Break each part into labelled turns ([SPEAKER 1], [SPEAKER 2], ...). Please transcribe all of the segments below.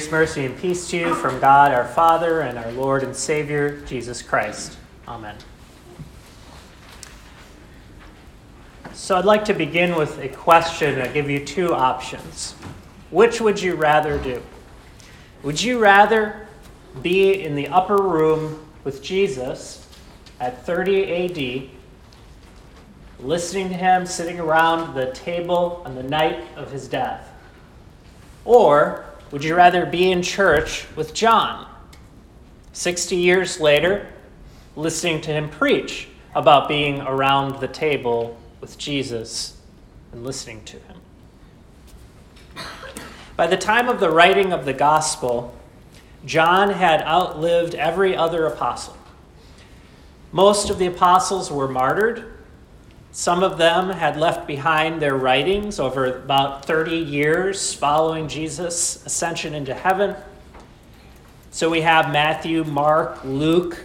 [SPEAKER 1] Grace, mercy, and peace to you from God our Father and our Lord and Savior, Jesus Christ. Amen. So I'd like to begin with a question. I give you two options. Which would you rather do? Would you rather be in the upper room with Jesus at 30 AD, listening to him sitting around the table on the night of his death? Or would you rather be in church with John, 60 years later, listening to him preach about being around the table with Jesus and listening to him? By the time of the writing of the gospel, John had outlived every other apostle. Most of the apostles were martyred some of them had left behind their writings over about 30 years following Jesus' ascension into heaven. So we have Matthew, Mark, Luke,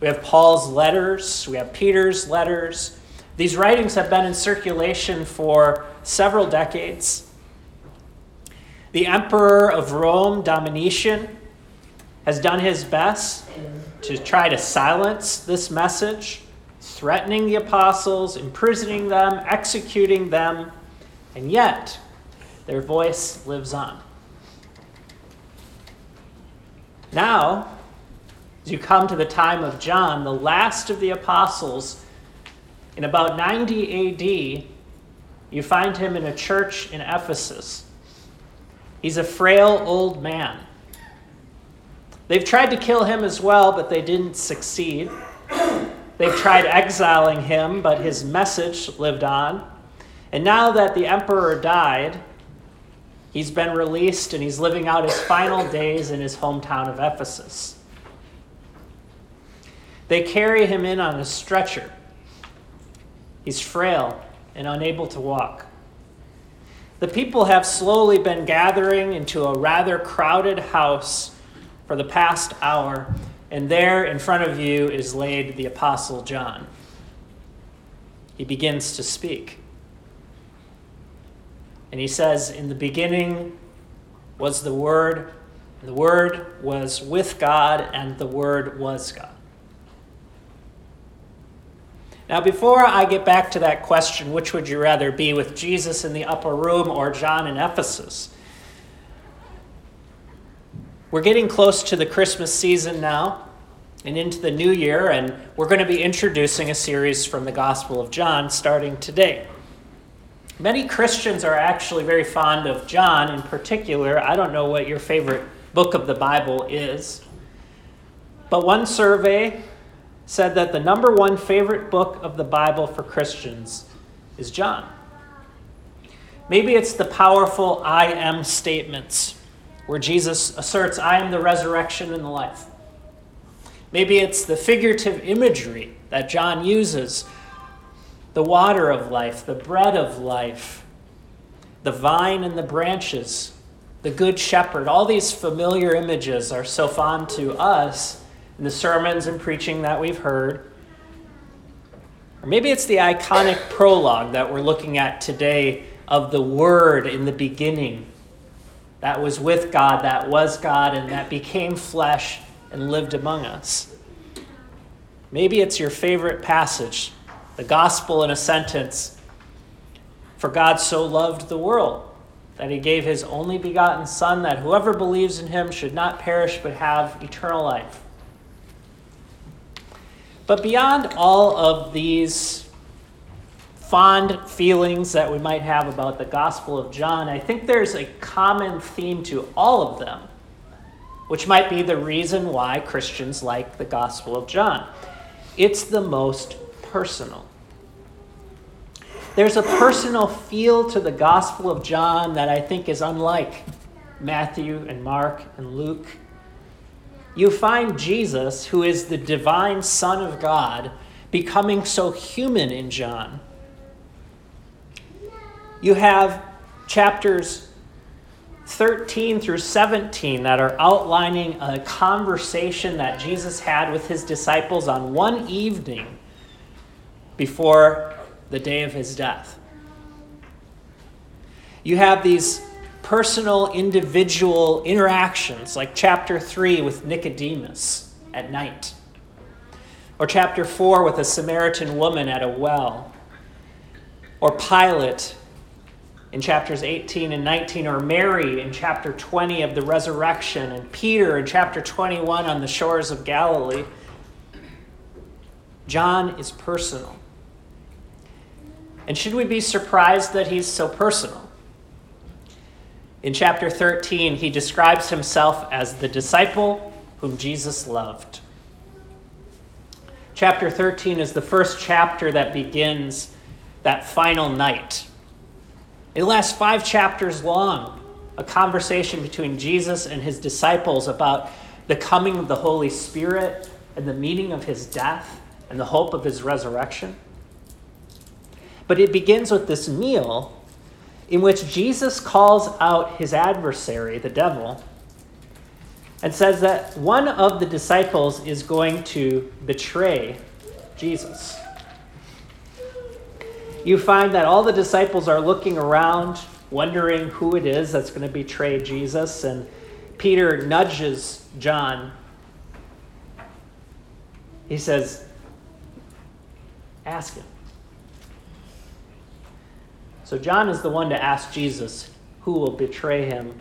[SPEAKER 1] we have Paul's letters, we have Peter's letters. These writings have been in circulation for several decades. The emperor of Rome, Domitian, has done his best to try to silence this message threatening the apostles, imprisoning them, executing them, and yet their voice lives on. Now, as you come to the time of John, the last of the apostles, in about 90 AD, you find him in a church in Ephesus. He's a frail old man. They've tried to kill him as well, but they didn't succeed. They've tried exiling him, but his message lived on. And now that the emperor died, he's been released and he's living out his final days in his hometown of Ephesus. They carry him in on a stretcher. He's frail and unable to walk. The people have slowly been gathering into a rather crowded house for the past hour and there in front of you is laid the Apostle John. He begins to speak. And he says, In the beginning was the Word, and the Word was with God, and the Word was God. Now, before I get back to that question, which would you rather be with Jesus in the upper room or John in Ephesus? We're getting close to the Christmas season now and into the new year, and we're going to be introducing a series from the Gospel of John starting today. Many Christians are actually very fond of John in particular. I don't know what your favorite book of the Bible is, but one survey said that the number one favorite book of the Bible for Christians is John. Maybe it's the powerful I am statements where Jesus asserts, I am the resurrection and the life. Maybe it's the figurative imagery that John uses the water of life, the bread of life, the vine and the branches, the good shepherd. All these familiar images are so fond to us in the sermons and preaching that we've heard. Or maybe it's the iconic prologue that we're looking at today of the Word in the beginning that was with God, that was God, and that became flesh and lived among us. Maybe it's your favorite passage, the gospel in a sentence. For God so loved the world that he gave his only begotten Son, that whoever believes in him should not perish but have eternal life. But beyond all of these fond feelings that we might have about the Gospel of John, I think there's a common theme to all of them, which might be the reason why Christians like the Gospel of John. It's the most personal. There's a personal feel to the Gospel of John that I think is unlike Matthew and Mark and Luke. You find Jesus, who is the divine Son of God, becoming so human in John you have chapters 13 through 17 that are outlining a conversation that Jesus had with his disciples on one evening before the day of his death. You have these personal, individual interactions, like chapter 3 with Nicodemus at night, or chapter 4 with a Samaritan woman at a well, or Pilate in chapters 18 and 19, or Mary in chapter 20 of the resurrection, and Peter in chapter 21 on the shores of Galilee. John is personal. And should we be surprised that he's so personal? In chapter 13, he describes himself as the disciple whom Jesus loved. Chapter 13 is the first chapter that begins that final night it lasts five chapters long, a conversation between Jesus and his disciples about the coming of the Holy Spirit and the meaning of his death and the hope of his resurrection. But it begins with this meal in which Jesus calls out his adversary, the devil, and says that one of the disciples is going to betray Jesus you find that all the disciples are looking around, wondering who it is that's going to betray Jesus. And Peter nudges John. He says, Ask him. So John is the one to ask Jesus who will betray him.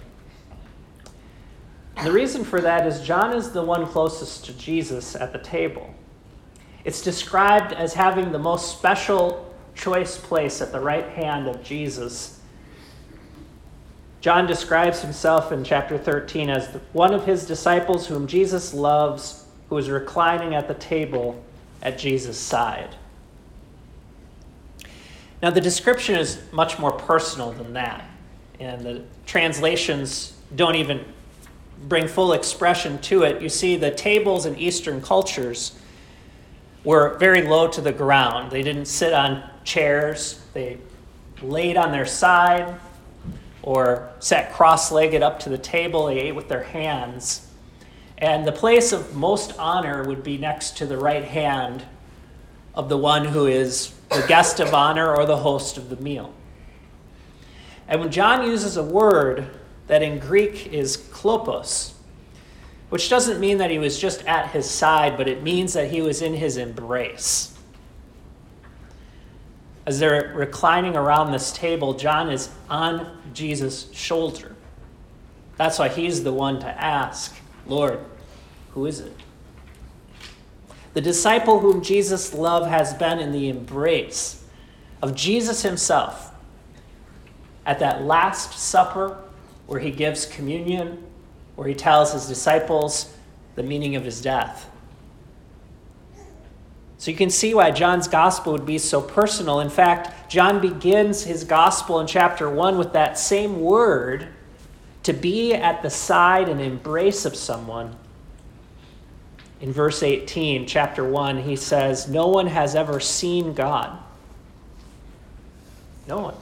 [SPEAKER 1] The reason for that is John is the one closest to Jesus at the table. It's described as having the most special choice place at the right hand of Jesus. John describes himself in chapter 13 as one of his disciples whom Jesus loves, who is reclining at the table at Jesus' side. Now, the description is much more personal than that, and the translations don't even bring full expression to it. You see, the tables in Eastern cultures were very low to the ground. They didn't sit on chairs. They laid on their side or sat cross legged up to the table. They ate with their hands. And the place of most honor would be next to the right hand of the one who is the guest of honor or the host of the meal. And when John uses a word that in Greek is kolpos, which doesn't mean that he was just at his side, but it means that he was in his embrace. As they're reclining around this table, John is on Jesus' shoulder. That's why he's the one to ask, Lord, who is it? The disciple whom Jesus loved has been in the embrace of Jesus himself at that Last Supper where he gives communion, where he tells his disciples the meaning of his death. So you can see why John's gospel would be so personal. In fact, John begins his gospel in chapter 1 with that same word to be at the side and embrace of someone. In verse 18, chapter 1, he says, No one has ever seen God. No one.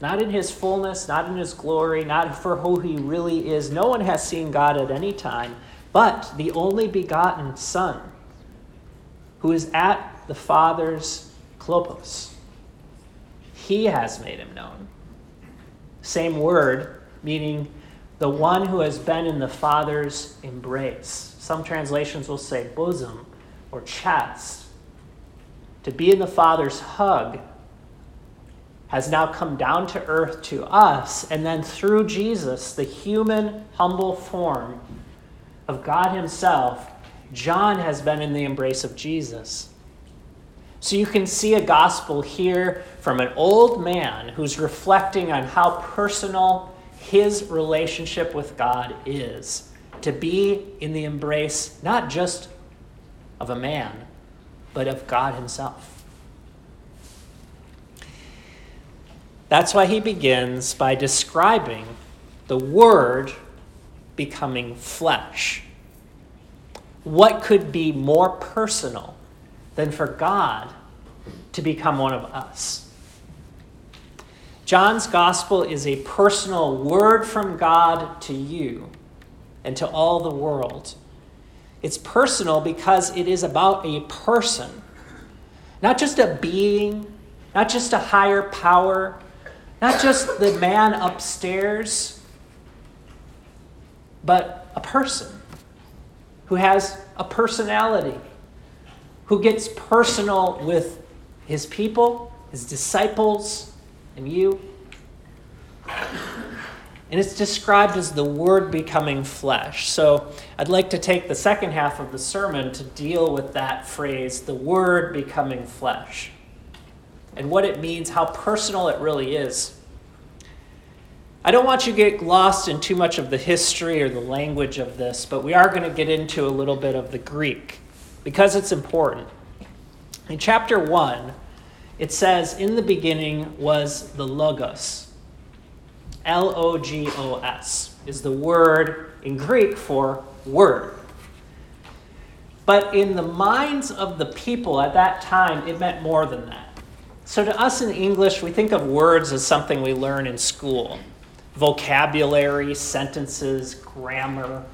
[SPEAKER 1] Not in his fullness, not in his glory, not for who he really is. No one has seen God at any time, but the only begotten Son who is at the Father's kolpos. He has made him known. Same word, meaning the one who has been in the Father's embrace. Some translations will say bosom or chest. To be in the Father's hug has now come down to earth to us, and then through Jesus, the human, humble form of God Himself, John has been in the embrace of Jesus. So you can see a gospel here from an old man who's reflecting on how personal his relationship with God is. To be in the embrace not just of a man, but of God Himself. That's why he begins by describing the Word becoming flesh what could be more personal than for God to become one of us? John's gospel is a personal word from God to you and to all the world. It's personal because it is about a person, not just a being, not just a higher power, Not just the man upstairs, but a person who has a personality, who gets personal with his people, his disciples, and you. And it's described as the Word becoming flesh. So I'd like to take the second half of the sermon to deal with that phrase, the Word becoming flesh, and what it means, how personal it really is. I don't want you to get lost in too much of the history or the language of this, but we are going to get into a little bit of the Greek because it's important. In chapter 1, it says, In the beginning was the Logos L O G O S is the word in Greek for word. But in the minds of the people at that time, it meant more than that. So to us in English, we think of words as something we learn in school vocabulary, sentences, grammar,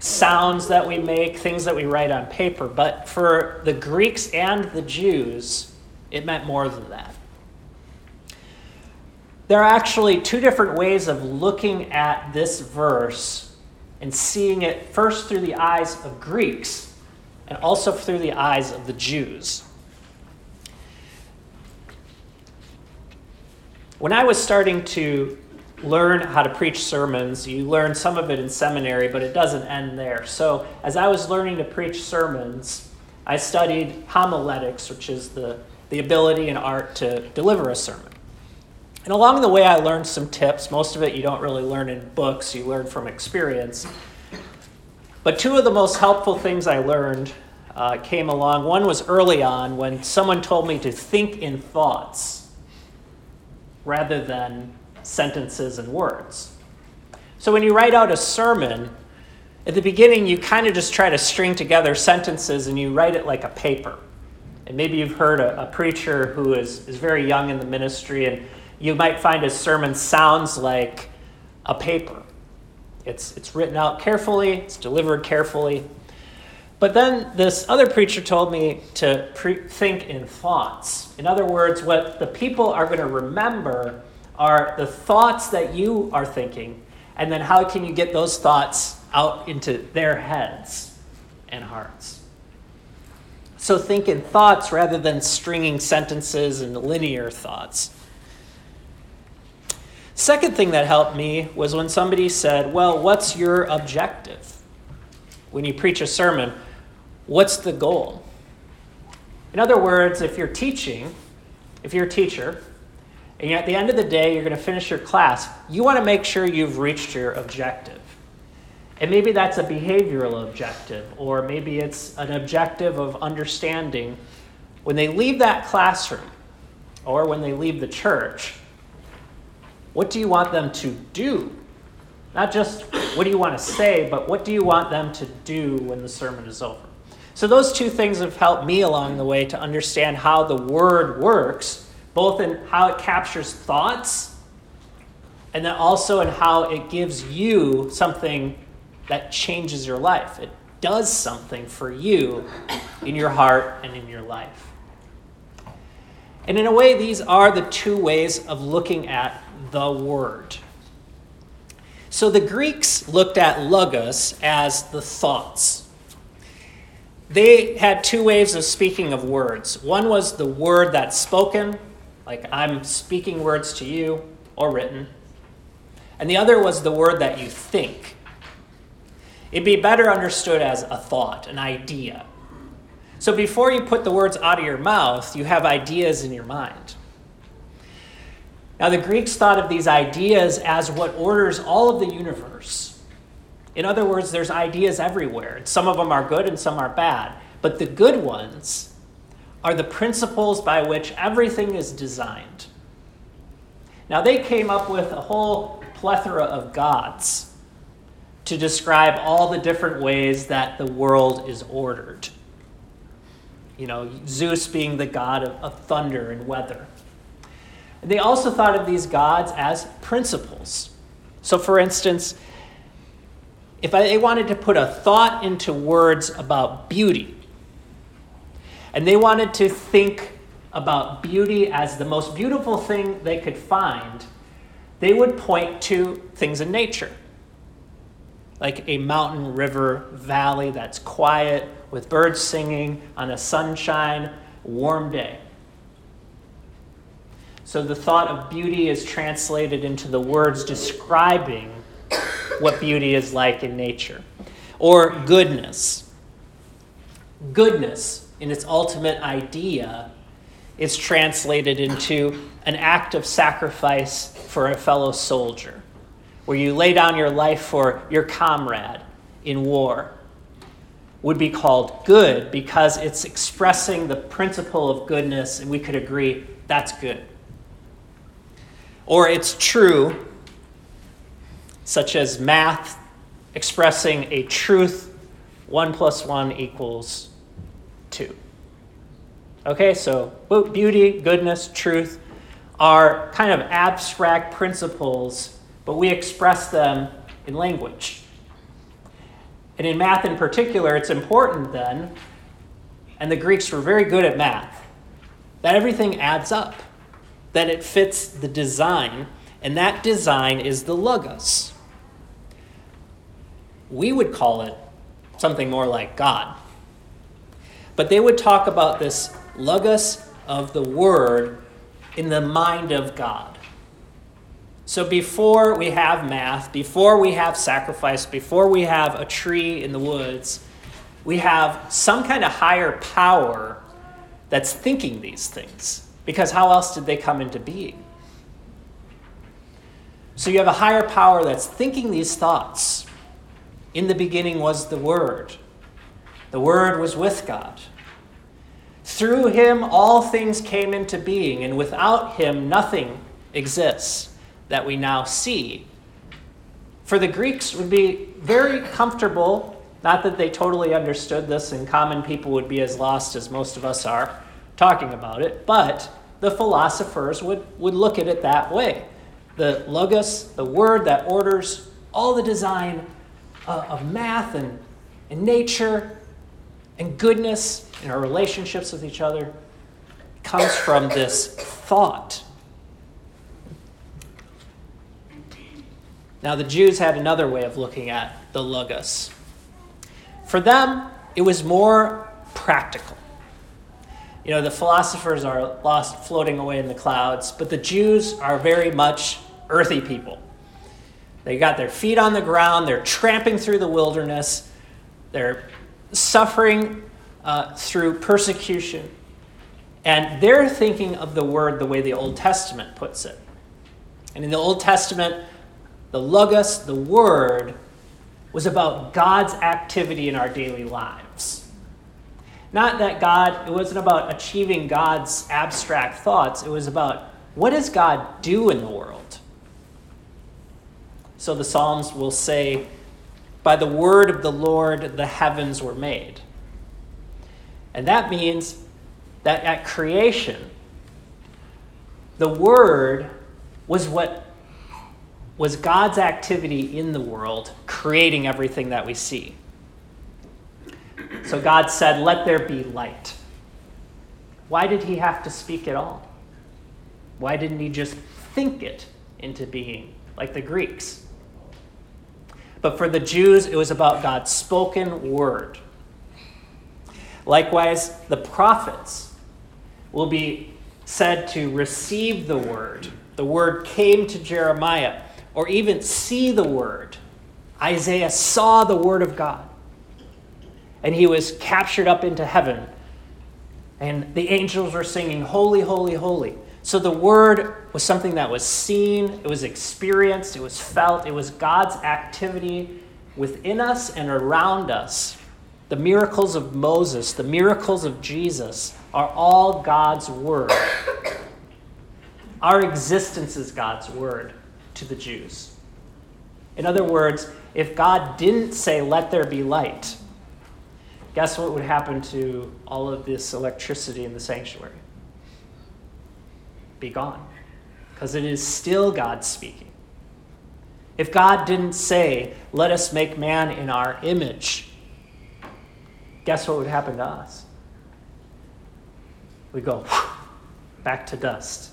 [SPEAKER 1] sounds that we make, things that we write on paper. But for the Greeks and the Jews, it meant more than that. There are actually two different ways of looking at this verse and seeing it first through the eyes of Greeks and also through the eyes of the Jews. When I was starting to learn how to preach sermons, you learn some of it in seminary, but it doesn't end there. So, as I was learning to preach sermons, I studied homiletics, which is the, the ability and art to deliver a sermon. And along the way, I learned some tips. Most of it you don't really learn in books, you learn from experience. But two of the most helpful things I learned uh, came along. One was early on when someone told me to think in thoughts rather than sentences and words. So when you write out a sermon, at the beginning, you kind of just try to string together sentences and you write it like a paper. And maybe you've heard a, a preacher who is, is very young in the ministry and you might find his sermon sounds like a paper. It's, it's written out carefully, it's delivered carefully. But then this other preacher told me to pre- think in thoughts. In other words, what the people are going to remember are the thoughts that you are thinking, and then how can you get those thoughts out into their heads and hearts. So think in thoughts rather than stringing sentences and linear thoughts. Second thing that helped me was when somebody said, Well, what's your objective? When you preach a sermon, what's the goal? In other words, if you're teaching, if you're a teacher, and at the end of the day you're going to finish your class, you want to make sure you've reached your objective. And maybe that's a behavioral objective, or maybe it's an objective of understanding when they leave that classroom or when they leave the church what do you want them to do? Not just what do you want to say, but what do you want them to do when the sermon is over? So, those two things have helped me along the way to understand how the word works, both in how it captures thoughts and then also in how it gives you something that changes your life. It does something for you in your heart and in your life. And in a way, these are the two ways of looking at the Word. So the Greeks looked at logos as the thoughts. They had two ways of speaking of words. One was the word that's spoken, like I'm speaking words to you, or written. And the other was the word that you think. It'd be better understood as a thought, an idea. So before you put the words out of your mouth, you have ideas in your mind. Now, the Greeks thought of these ideas as what orders all of the universe. In other words, there's ideas everywhere. Some of them are good and some are bad. But the good ones are the principles by which everything is designed. Now, they came up with a whole plethora of gods to describe all the different ways that the world is ordered. You know, Zeus being the god of, of thunder and weather. They also thought of these gods as principles. So, for instance, if they wanted to put a thought into words about beauty, and they wanted to think about beauty as the most beautiful thing they could find, they would point to things in nature. Like a mountain, river, valley that's quiet with birds singing on a sunshine, warm day. So the thought of beauty is translated into the words describing what beauty is like in nature. Or goodness. Goodness, in its ultimate idea, is translated into an act of sacrifice for a fellow soldier, where you lay down your life for your comrade in war, would be called good because it's expressing the principle of goodness, and we could agree that's good. Or it's true, such as math expressing a truth 1 plus 1 equals 2. Okay, so beauty, goodness, truth are kind of abstract principles, but we express them in language. And in math in particular, it's important then, and the Greeks were very good at math, that everything adds up, that it fits the design, and that design is the logos. We would call it something more like God. But they would talk about this logos of the Word in the mind of God. So before we have math, before we have sacrifice, before we have a tree in the woods, we have some kind of higher power that's thinking these things. Because how else did they come into being? So you have a higher power that's thinking these thoughts. In the beginning was the Word. The Word was with God. Through him, all things came into being, and without him, nothing exists that we now see. For the Greeks would be very comfortable, not that they totally understood this, and common people would be as lost as most of us are talking about it, but the philosophers would, would look at it that way. The logos, the word that orders all the design uh, of math and, and nature and goodness in our relationships with each other comes from this thought. Now, the Jews had another way of looking at the Logos. For them, it was more practical. You know, the philosophers are lost floating away in the clouds, but the Jews are very much earthy people. They got their feet on the ground, they're tramping through the wilderness, they're suffering uh, through persecution. And they're thinking of the word the way the Old Testament puts it. And in the Old Testament, the Logos, the word, was about God's activity in our daily lives. Not that God, it wasn't about achieving God's abstract thoughts, it was about what does God do in the world? So the Psalms will say, By the word of the Lord the heavens were made. And that means that at creation, the Word was what was God's activity in the world, creating everything that we see. So God said, Let there be light. Why did he have to speak at all? Why didn't he just think it into being, like the Greeks? But for the Jews, it was about God's spoken word. Likewise, the prophets will be said to receive the word. The word came to Jeremiah, or even see the word. Isaiah saw the word of God, and he was captured up into heaven. And the angels were singing, Holy, holy, holy. So the word was something that was seen, it was experienced, it was felt, it was God's activity within us and around us the miracles of Moses, the miracles of Jesus are all God's word. Our existence is God's word to the Jews. In other words, if God didn't say, let there be light, guess what would happen to all of this electricity in the sanctuary? Be gone. Because it is still God speaking. If God didn't say, let us make man in our image, guess what would happen to us? We go, back to dust.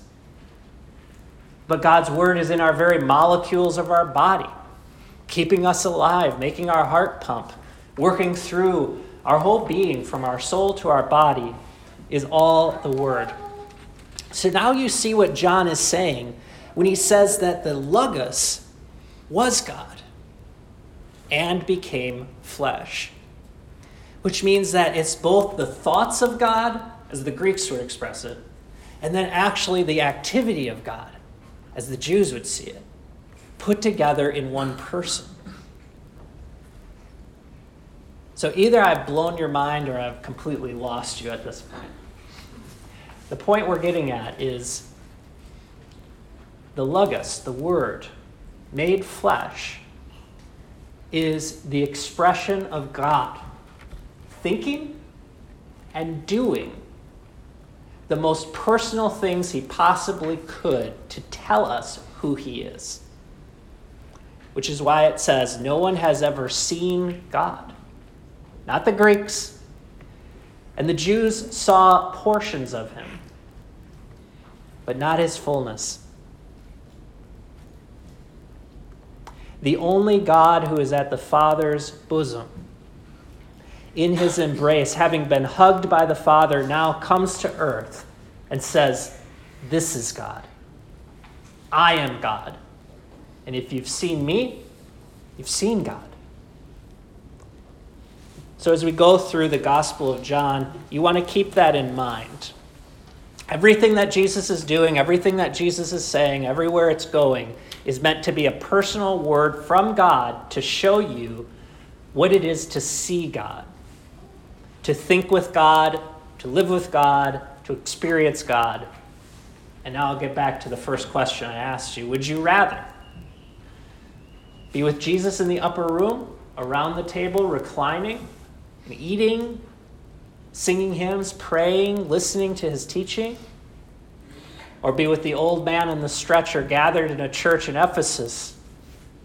[SPEAKER 1] But God's word is in our very molecules of our body, keeping us alive, making our heart pump, working through our whole being from our soul to our body is all the word. So now you see what John is saying when he says that the Logos was God and became flesh, which means that it's both the thoughts of God, as the Greeks would express it, and then actually the activity of God, as the Jews would see it, put together in one person. So either I've blown your mind or I've completely lost you at this point. The point we're getting at is the Logos, the Word, made flesh, is the expression of God thinking and doing the most personal things he possibly could to tell us who he is. Which is why it says, No one has ever seen God. Not the Greeks. And the Jews saw portions of him, but not his fullness. the only God who is at the Father's bosom. In his embrace, having been hugged by the Father, now comes to earth and says, This is God. I am God. And if you've seen me, you've seen God. So, as we go through the Gospel of John, you want to keep that in mind. Everything that Jesus is doing, everything that Jesus is saying, everywhere it's going, is meant to be a personal word from God to show you what it is to see God, to think with God, to live with God, to experience God. And now I'll get back to the first question I asked you. Would you rather be with Jesus in the upper room, around the table, reclining eating, singing hymns, praying, listening to his teaching? or be with the old man on the stretcher gathered in a church in Ephesus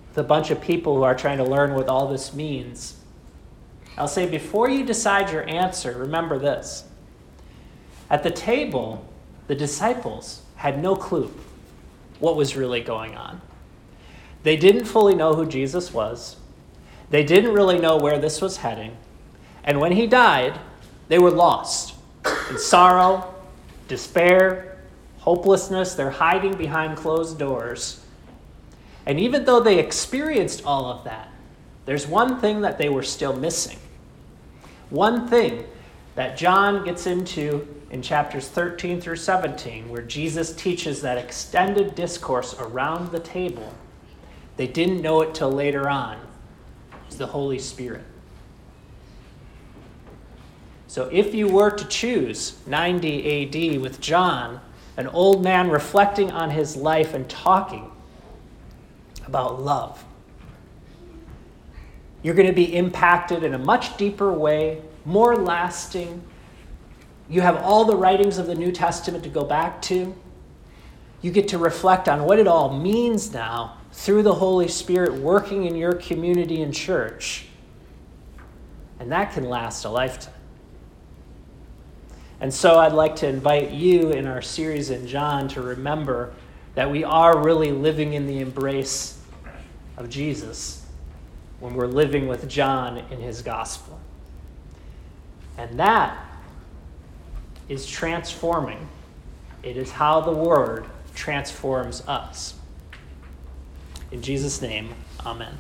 [SPEAKER 1] with a bunch of people who are trying to learn what all this means. I'll say before you decide your answer, remember this. At the table, the disciples had no clue what was really going on. They didn't fully know who Jesus was, they didn't really know where this was heading. And when he died, they were lost in sorrow, despair, hopelessness, they're hiding behind closed doors. And even though they experienced all of that, there's one thing that they were still missing. One thing that John gets into in chapters 13 through 17, where Jesus teaches that extended discourse around the table. They didn't know it till later on. It's the Holy Spirit. So if you were to choose 90 AD with John an old man reflecting on his life and talking about love. You're going to be impacted in a much deeper way, more lasting. You have all the writings of the New Testament to go back to. You get to reflect on what it all means now through the Holy Spirit working in your community and church. And that can last a lifetime. And so I'd like to invite you in our series in John to remember that we are really living in the embrace of Jesus when we're living with John in his gospel. And that is transforming. It is how the Word transforms us. In Jesus' name, amen.